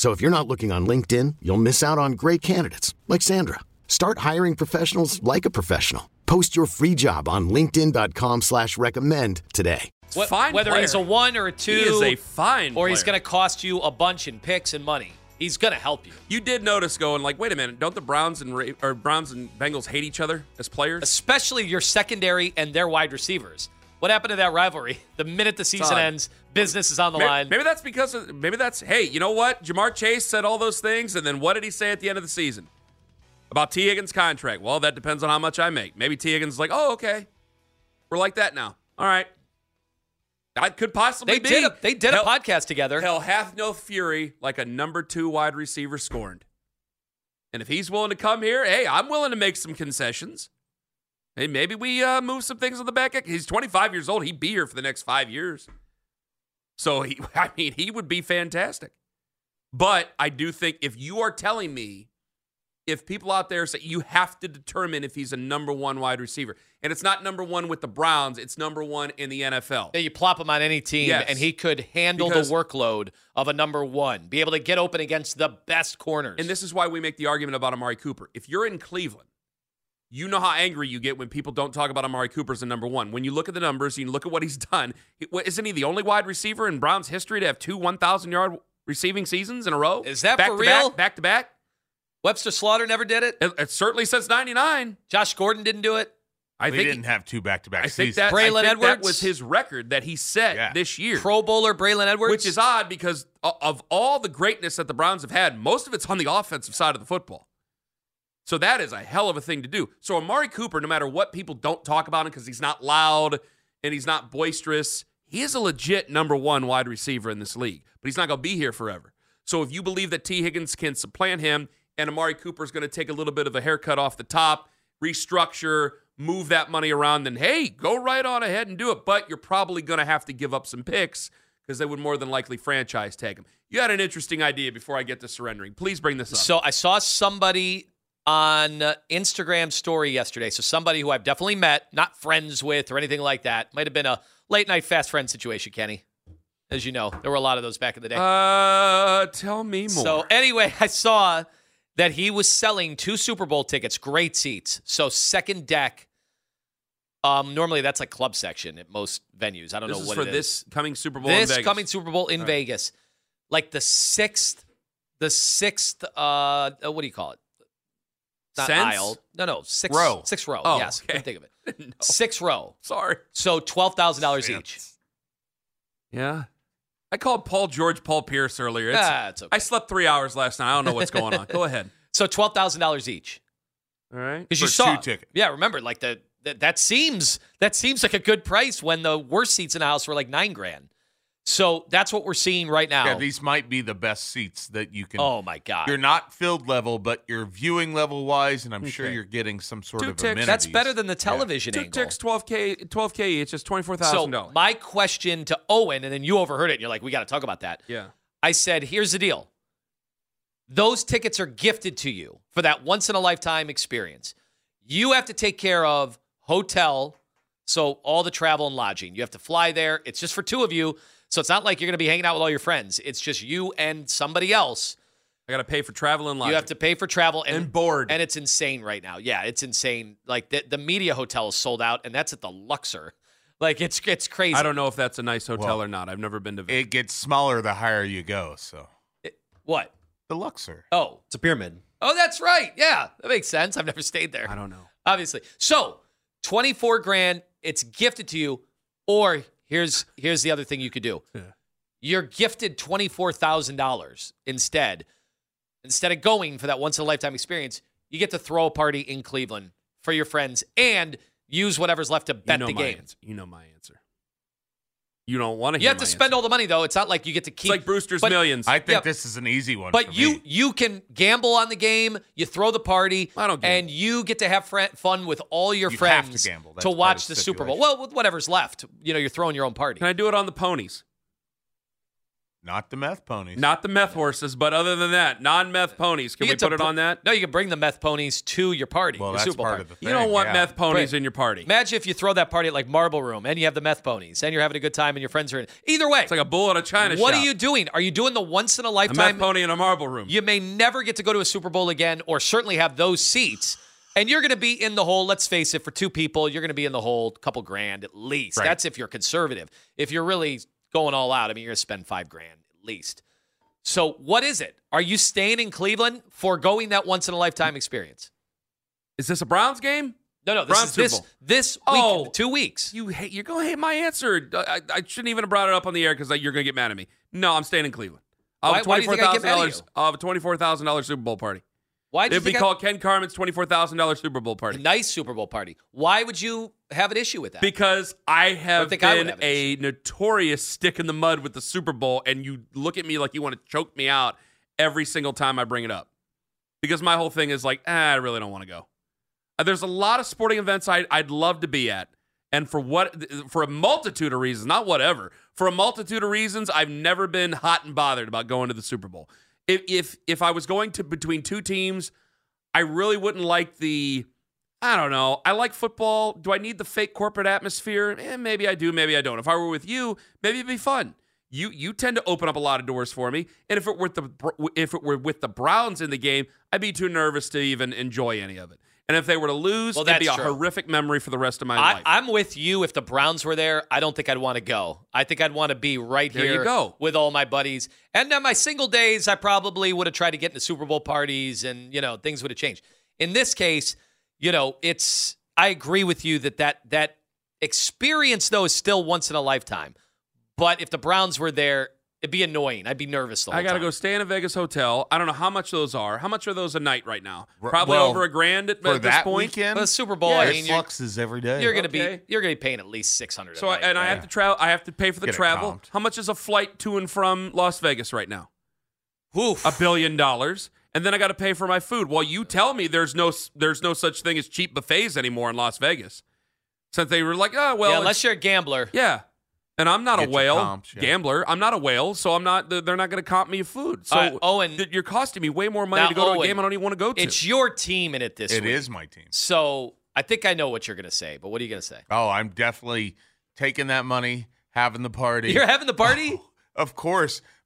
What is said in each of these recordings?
So if you're not looking on LinkedIn, you'll miss out on great candidates like Sandra. Start hiring professionals like a professional. Post your free job on LinkedIn.com slash recommend today. What- Fine whether player. he's a one or a two, He is a fine or he's going to cost you a bunch in picks and money. He's going to help you, You did notice going like, wait a minute, don't the Browns and Ra- or Browns and Bengals hate each other as players? especially your secondary and their wide receivers. What happened to that rivalry? The minute the season ends, business is on the Maybe, line. maybe that's because of, maybe that's hey, you know what? Ja'Marr Chase said all those things, and then what did he say at the end of the season about Tee Higgins' contract? Well, that depends on how much I make. Maybe Tee Higgins is like, oh, okay, we're like that now. All right, that could possibly They be. did a, they did Hell- a podcast together. Hell hath no fury like a number two wide receiver scorned. And if he's willing to come here, hey, I'm willing to make some concessions. Hey, maybe we uh, move some things on the back. end. He's 25 years old. He'd be here for the next five years. So he, I mean, he would be fantastic. But I do think if you are telling me, if people out there say you have to determine if he's a number one wide receiver, and it's not number one with the Browns, it's number one in the NFL. Yeah, you plop him on any team, Yes. and he could handle Because- the workload of a number one, be able to get open against the best corners. And this is why we make the argument about Amari Cooper. If you're in Cleveland, you know how angry you get when people don't talk about Amari Cooper as a number one. When you look at the numbers, you look at what he's done. he- what- Isn't he the only wide receiver in Browns history to have two 1,000 yard receiving seasons in a row? Is that back for to real? Back, back to back? Webster Slaughter never did it. It, it certainly says 99. Josh Gordon didn't do it. I we think he didn't have two back-to-back I think seasons. that, I Braylon think that Edwards? was his record that he set Yeah. this year. Pro Bowler Braylon Edwards, Which is odd because of all the greatness that the Browns have had, most of it's on the offensive side of the football. So that is a hell of a thing to do. So Amari Cooper, no matter what people don't talk about him because he's not loud and he's not boisterous, he is a legit number one wide receiver in this league. But he's not going to be here forever. So if you believe that Tee Higgins can supplant him and Amari Cooper is going to take a little bit of a haircut off the top, restructure, move that money around, then hey, go right on ahead and do it. But you're probably going to have to give up some picks because they would more than likely franchise tag him. You had an interesting idea before I get to surrendering. Please bring this up. So I saw somebody on uh, Instagram story yesterday. So somebody who I've definitely met, not friends with or anything like that. Might have been a late night fast friend situation, Kenny. As you know, there were a lot of those back in the day. uh, tell me more. So anyway, I saw that he was selling two Super Bowl tickets, great seats. So second deck. Um, normally that's like club section at most venues. I don't this know is what for it is. this coming Super Bowl in this Vegas. coming Super Bowl in All right. Vegas, like the sixth, the sixth. Uh, uh, what do you call it? Not aisle. No, no, six Row. Six row. Oh, yes, okay. think of it. No, Six row. sorry. So twelve thousand dollars each. Yeah. I called Paul George Paul Pierce earlier. It's, Ah, it's okay. I slept three hours last night. I don't know what's going on. Go ahead. So twelve thousand dollars each. All right. Because you saw, two tickets. yeah. Remember, like the that, that seems that seems like a good price when the worst seats in the house were like nine grand. So that's what we're seeing right now. Yeah, these might be the best seats that you can. oh my god, You're not filled level, but you're viewing level wise, and I'm sure you're getting some sort Two of ticks. amenities. that's better than the television Two angle. ticks, 12K, 12K each. It's $24,000. So my question to Owen, and then you overheard it, and you're like, we got to talk about that. yeah. I said, here's the deal. Those tickets are gifted to you for that once in a lifetime experience. You have to take care of hotel, so all the travel and lodging. You have to fly there. It's just for two of you. So it's not like you're going to be hanging out with all your friends. It's just you and somebody else. I got to pay for travel and lodging. You have to pay for travel and, And board. And it's insane right now. Yeah, it's insane. Like the, the media hotel is sold out, and that's at the Luxor. Like it's it's crazy. I don't know if that's a nice hotel Well, or not. I've never been to Vegas. It gets smaller the higher you go. So What? the Luxor. Oh, It's a pyramid. Oh, that's right. Yeah, that makes sense. I've never stayed there. I don't know. Obviously. So, 24 grand, it's gifted to you. Or here's here's the other thing you could do. You're gifted $24,000 instead. Instead of going for that once in a lifetime experience, you get to throw a party in Cleveland for your friends and use whatever's left to bet you know the game. Answer. You know my answer. You don't want to. You have to spend all the money though. It's not like you get to keep It's like Brewster's but- Millions. I think Yeah. this is an easy one. But for you me. you can gamble on the game. You throw the party, I don't and you get to have fr- fun with all your You friends to gamble. To watch the the Super Bowl. Well, with whatever's left, you know, you're throwing your own party. Can I do it on the ponies? Not the meth ponies. Not the meth horses, but other than that, non-meth ponies. Can You we put it br- on that? No, you can bring the meth ponies to your party. well, your that's Super part party. of the thing. You don't want yeah. meth ponies Right. in your party. Imagine if you throw that party at like Marble Room and you have the meth ponies and you're having a good time and your friends are in. Either way, It's like a bull in a china what shop. are you doing? Are you doing the once in a A lifetime? meth pony in a marble room. You may never get to go to a Super Bowl again, or certainly have those seats. And you're going to be in the hole. Let's face it, for two people, you're going to be in the hole, couple grand at least. Right. That's if you're conservative. If you're really going all out, I mean, you're going to spend five grand at least. So, what is it? Are you staying in Cleveland, foregoing that once in a lifetime experience? Is this a Browns game? No, no. This Browns is this this week, Oh. two weeks. You hate. You're gonna hate my answer. I, I shouldn't even have brought it up on the air because you're gonna get mad at me. No, I'm staying in Cleveland. I'll have Why- why you get mad at $24,000 you? I'll have a twenty-four thousand dollars Super Bowl party. Why It'd be I- called Ken Carman's twenty-four thousand dollars Super Bowl a party nice Super Bowl party? Why would you have an issue with that? because I have I been a notorious stick in the mud with the Super Bowl, and you look at me like you want to choke me out every single time I bring it up. Because my whole thing is like, ah, I really don't want to go. Uh, There's a lot of sporting events I'd, I'd love to be at. And for what for a multitude of reasons, not whatever, for a multitude of reasons, I've never been hot and bothered about going to the Super Bowl. If if if I was going to between two teams, I really wouldn't like the I don't know. I like football. Do I need the fake corporate atmosphere? Eh, maybe I do, maybe I don't. If I were with you, maybe it'd be fun. You you tend to open up a lot of doors for me, and if it were the if it were with the Browns in the game, I'd be too nervous to even enjoy any of it. And if they were to lose, Well, it'd be a true. horrific memory for the rest of my I, life. I'm with you. If the Browns were there, I don't think I'd want to go. I think I'd want to be right There here you go. with all my buddies. And on my single days, I probably would have tried to get into Super Bowl parties and, you know, things would have changed. In this case, you know, it's I agree with you that that that experience though is still once in a lifetime. But if the Browns were there, it'd be annoying. I'd be nervous the whole I got to time. go stay in a Vegas hotel. I don't know how much those are. How much are those a night right now? Probably well, over a grand at, for at this that point. weekend. the Super Bowl, Yeah, I it mean, you're, fluxes every day. you're gonna Okay. be you're gonna be paying at least six hundred. So I, and I have to travel. I have to pay for the Get travel. How much is a flight to and from Las Vegas right now? Oof. A billion dollars. And then I got to pay for my food. Well, you tell me there's no there's no such thing as cheap buffets anymore in Las Vegas. Since they were like, oh well, yeah, unless you're a gambler. yeah. And I'm not Get a whale comps, yeah. gambler. I'm not a whale, so I'm not. They're not going to comp me food. So All right, Owen- th- you're costing me way more money to go to a game I don't even want to go to. It's your team in it this It week. is my team. So I think I know what you're going to say, but what are you going to say? Oh, I'm definitely taking that money, having the party. You're having the party? Oh, of course,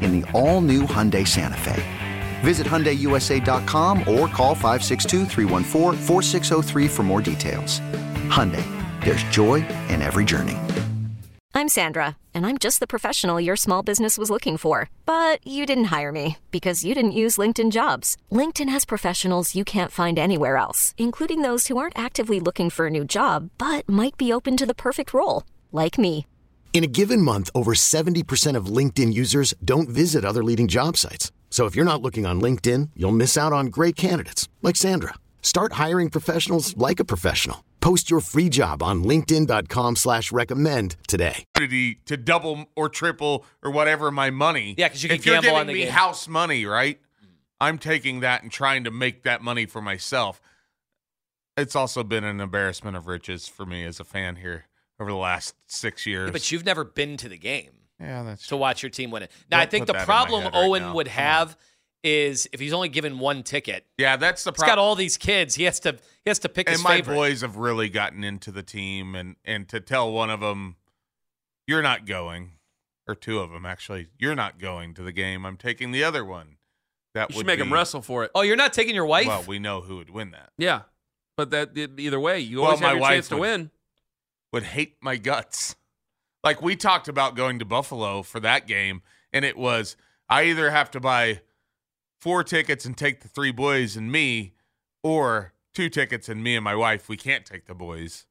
in the all new Hyundai Santa Fe. Visit HyundaiUSA.com or call 562-314-4603 for more details. Hyundai, there's joy in every journey. I'm Sandra, and I'm just the professional your small business was looking for. But you didn't hire me because you didn't use LinkedIn jobs. LinkedIn has professionals you can't find anywhere else, including those who aren't actively looking for a new job but might be open to the perfect role, like me. In a given month, over 70% of LinkedIn users don't visit other leading job sites. So if you're not looking on LinkedIn, you'll miss out on great candidates like Sandra. Start hiring professionals like a professional. Post your free job on LinkedIn.com slash recommend today. to double or triple or whatever my money. Yeah, because you can if you're gamble giving on the me game. house money, right? I'm taking that and trying to make that money for myself. It's also been an embarrassment of riches for me as a fan here over the last six years. Yeah, but you've never been to the game yeah, that's to watch your team win it. Now, I Don't think the that in my problem head right Owen now. would Come on. have is if he's only given one ticket, yeah, that's the problem. he's got all these kids. He has to he has to pick and his my favorite. boys have really gotten into the team, and and to tell one of them, you're not going, or two of them actually, you're not going to the game. I'm taking the other one. That You would should make him wrestle for it. Oh, you're not taking your wife? Well, we know who would win that. Yeah, but that either way, you Well, always my have your wife chance to would- win. Would hate my guts. Like we talked about going to Buffalo for that game, and it was I either have to buy four tickets and take the three boys and me, or two tickets and me and my wife. We can't take the boys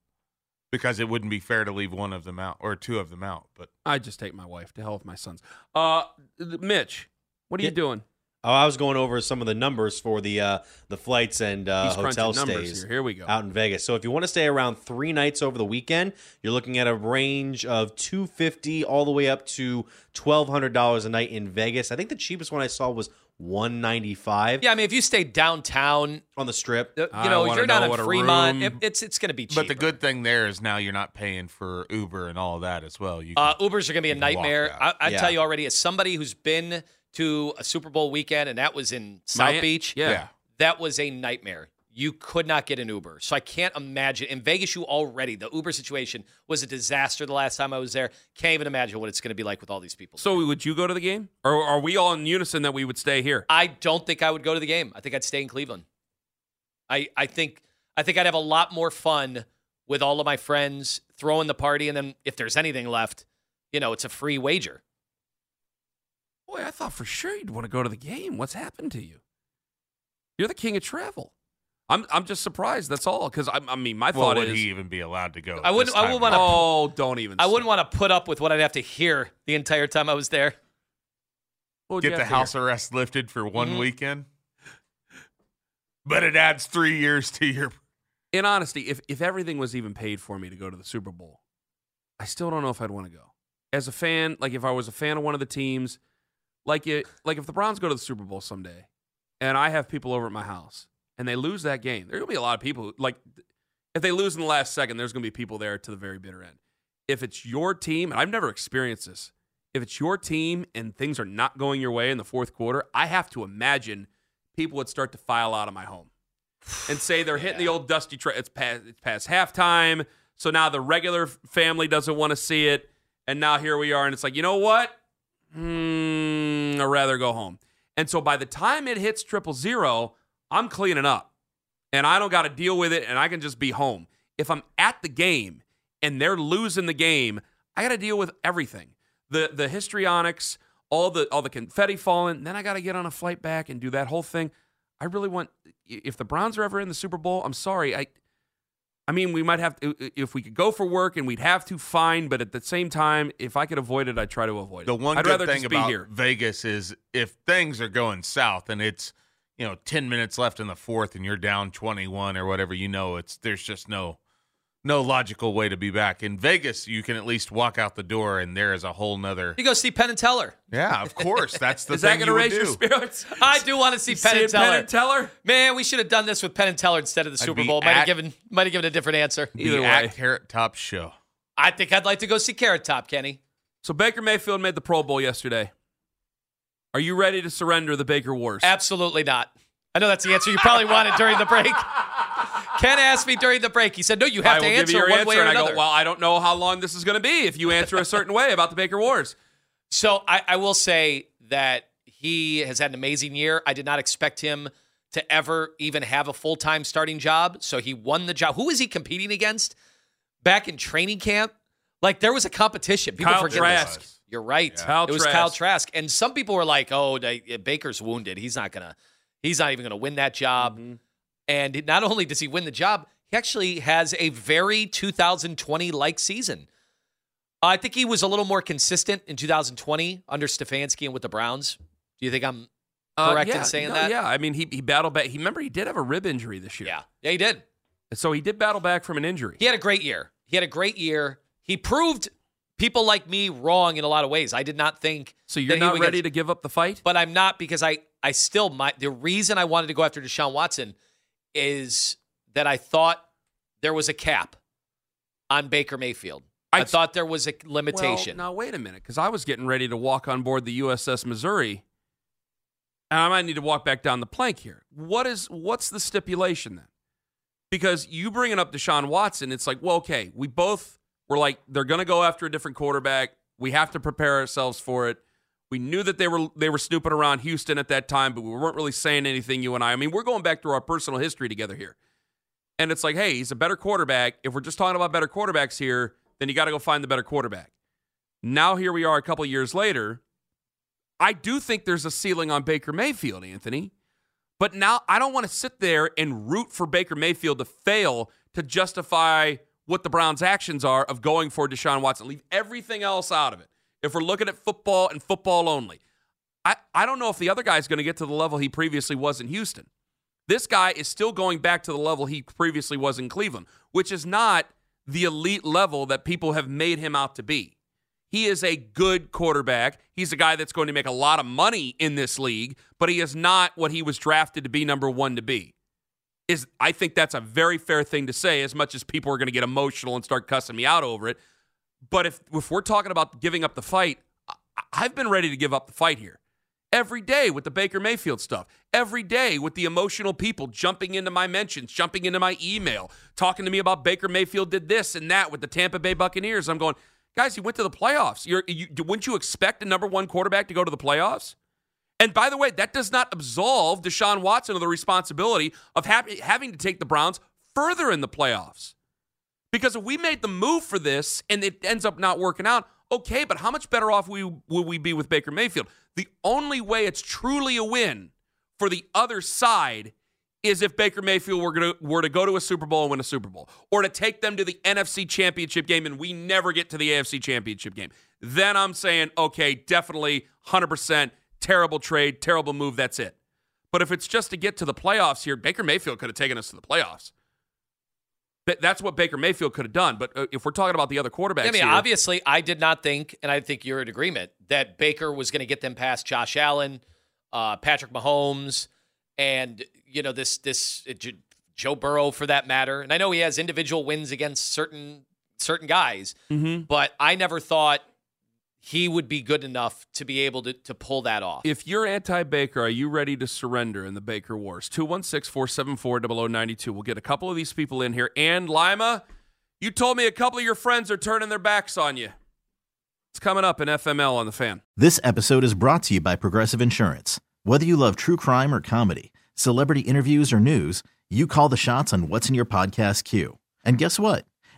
because it wouldn't be fair to leave one of them out or two of them out. But I just take my wife to hell with my sons. Uh, Mitch, what are you doing? Oh, I was going over some of the numbers for the uh, the flights and uh, He's crunching hotel numbers stays here. Here we go. out in Vegas. So if you want to stay around three nights over the weekend, you're looking at a range of two fifty all the way up to twelve hundred dollars a night in Vegas. I think the cheapest one I saw was one ninety five yeah, I mean, if you stay downtown, on the strip. uh, you know, wanna you're not know on what Fremont. room- It, it's it's going to be cheap. but the good thing there is now you're not paying for Uber and all of that as well. You Uh, Ubers are going to be a you can walk nightmare. I, I Yeah. tell you already, as somebody who's been to a Super Bowl weekend, and that was in South Mi- Beach, Yeah. yeah. that was a nightmare. You could not get an Uber. So I can't imagine. In Vegas, you already, the Uber situation was a disaster the last time I was there. Can't even imagine what it's going to be like with all these people. So would you go to the game, or are we all in unison that we would stay here? I don't think I would go to the game. I think I'd stay in Cleveland. I I think I think I'd have a lot more fun with all of my friends throwing the party, and then if there's anything left, you know, it's a free wager. Boy, I thought for sure you'd want to go to the game. What's happened to you? You're the king of travel. I'm I'm just surprised. That's all. Because I, I mean, my well, thought would is, he even be allowed to go? I wouldn't- this I time wouldn't wanna- around? oh, don't even. I wouldn't want to put up with what I'd have to hear the entire time I was there. get the house arrest lifted for one Mhm. weekend. But it adds three years to your. In honesty, if if everything was even paid for me to go to the Super Bowl, I still don't know if I'd want to go. As a fan, like if I was a fan of one of the teams, like it, like if the Browns go to the Super Bowl someday, and I have people over at my house and they lose that game, there are gonna be a lot of people. who- Like if they lose in the last second, there's gonna be people there to the very bitter end. If it's your team, and I've never experienced this, if it's your team and things are not going your way in the fourth quarter, I have to imagine people would start to file out of my home and say they're hitting the old dusty trail. It's past it's past halftime, so now the regular family doesn't want to see it, and now here we are, and it's like, you know what? Hmm, I'd rather go home. And so by the time it hits triple zero, I'm cleaning up, and I don't got to deal with it, and I can just be home. If I'm at the game and they're losing the game, I got to deal with everything the the histrionics, all the all the confetti falling. Then I got to get on a flight back and do that whole thing. I really want if the Browns are ever in the Super Bowl, I'm sorry. I I mean, we might have to, if we could go for work and we'd have to fine, but at the same time, if I could avoid it, I'd try to avoid it. The one I'd good rather thing just be about here. Vegas is if things are going south and it's you know ten minutes left in the fourth and you're down twenty one or whatever, you know it's there's just no no logical way to be back in Vegas. You can at least walk out the door and there is a whole nother. You go see Penn and Teller. Yeah, of course. That's the Is that going to would raise your spirits? I do want to see Penn and Teller. Penn and Teller? Man, we should have done this with Penn and Teller instead of the I'd Super Bowl. Might at- have given might have given a different answer. The Either at way. Carrot Top show. I think I'd like to go see Carrot Top, Kenny. So Baker Mayfield made the Pro Bowl yesterday. Are you ready to surrender the Baker Wars? Absolutely not. I know that's the answer you probably wanted during the break. Ken asked me during the break. He said, "No, you have I to answer you one answer, way or and I another." go, well, I don't know how long this is going to be if you answer a certain way about the Baker Wars. So I, I will say that he has had an amazing year. I did not expect him to ever even have a full time starting job. So he won the job. Who was he competing against back in training camp? Like there was a competition. People Kyle forget Trask. this. You're right. Kyle it was Trask. Kyle Trask, and some people were like, "Oh, Baker's wounded. He's not gonna. He's not even gonna win that job." Mm-hmm. And not only does he win the job, he actually has a very 2020 like season. I think he was a little more consistent in 2020 under Stefanski and with the Browns. Do you think I'm Uh, correct yeah, in saying no, that? Yeah, I mean, he, he battled back. He remember he did have a rib injury this year. Yeah. Yeah, he did. So he did battle back from an injury. He had a great year. He had a great year. He proved people like me wrong in a lot of ways. I did not think. So you're not ready get- to give up the fight? but I'm not because I I still my the reason I wanted to go after Deshaun Watson is that I thought there was a cap on Baker Mayfield. I, I- thought there was a limitation. Well, now wait a minute, because I was getting ready to walk on board the USS Missouri, and I might need to walk back down the plank here. What is what's the stipulation then? Because you bringing up Deshaun Watson, it's like, well, okay, we both were like, they're going to go after a different quarterback. We have to prepare ourselves for it. We knew that they were they were snooping around Houston at that time, but we weren't really saying anything. You and I. I mean, we're going back through our personal history together here. And it's like, hey, he's a better quarterback. If we're just talking about better quarterbacks here, then you got to go find the better quarterback. Now here we are a couple years later. I do think there's a ceiling on Baker Mayfield, Anthony. But now I don't want to sit there and root for Baker Mayfield to fail to justify what the Browns' actions are of going for Deshaun Watson. Leave everything else out of it. If we're looking at football and football only, I, I don't know if the other guy's going to get to the level he previously was in Houston. This guy is still going back to the level he previously was in Cleveland, which is not the elite level that people have made him out to be. He is a good quarterback. He's a guy that's going to make a lot of money in this league, but he is not what he was drafted to be number one to be. Is I think that's a very fair thing to say, as much as people are going to get emotional and start cussing me out over it. But if if we're talking about giving up the fight, I've been ready to give up the fight here every day with the Baker Mayfield stuff. Every day with the emotional people jumping into my mentions, jumping into my email, talking to me about Baker Mayfield did this and that with the Tampa Bay Buccaneers. I'm going, guys, he went to the playoffs. You're, you, wouldn't you expect a number one quarterback to go to the playoffs? And by the way, that does not absolve Deshaun Watson of the responsibility of ha- having to take the Browns further in the playoffs. Because if we made the move for this and it ends up not working out, okay, but how much better off we, will we be with Baker Mayfield? The only way it's truly a win for the other side is if Baker Mayfield were, gonna, were to go to a Super Bowl and win a Super Bowl, or to take them to the NFC Championship game and we never get to the AFC Championship game. Then I'm saying, okay, definitely 100% terrible trade, terrible move, that's it. But if it's just to get to the playoffs here, Baker Mayfield could have taken us to the playoffs. Th- That's what Baker Mayfield could have done. But uh, if we're talking about the other quarterbacks, I mean, here, obviously, I did not think, and I think you're in agreement, that Baker was going to get them past Josh Allen, uh, Patrick Mahomes, and you know this this uh, Joe Burrow for that matter. And I know he has individual wins against certain certain guys, Mhm. but I never thought he would be good enough to be able to to pull that off. If you're anti Baker, are you ready to surrender in the Baker Wars? 216 474 0092. We'll get a couple of these people in here. And Lima, you told me a couple of your friends are turning their backs on you. It's coming up in FML on the fan. This episode is brought to you by Progressive Insurance. Whether you love true crime or comedy, celebrity interviews or news, you call the shots on what's in your podcast queue. And guess what?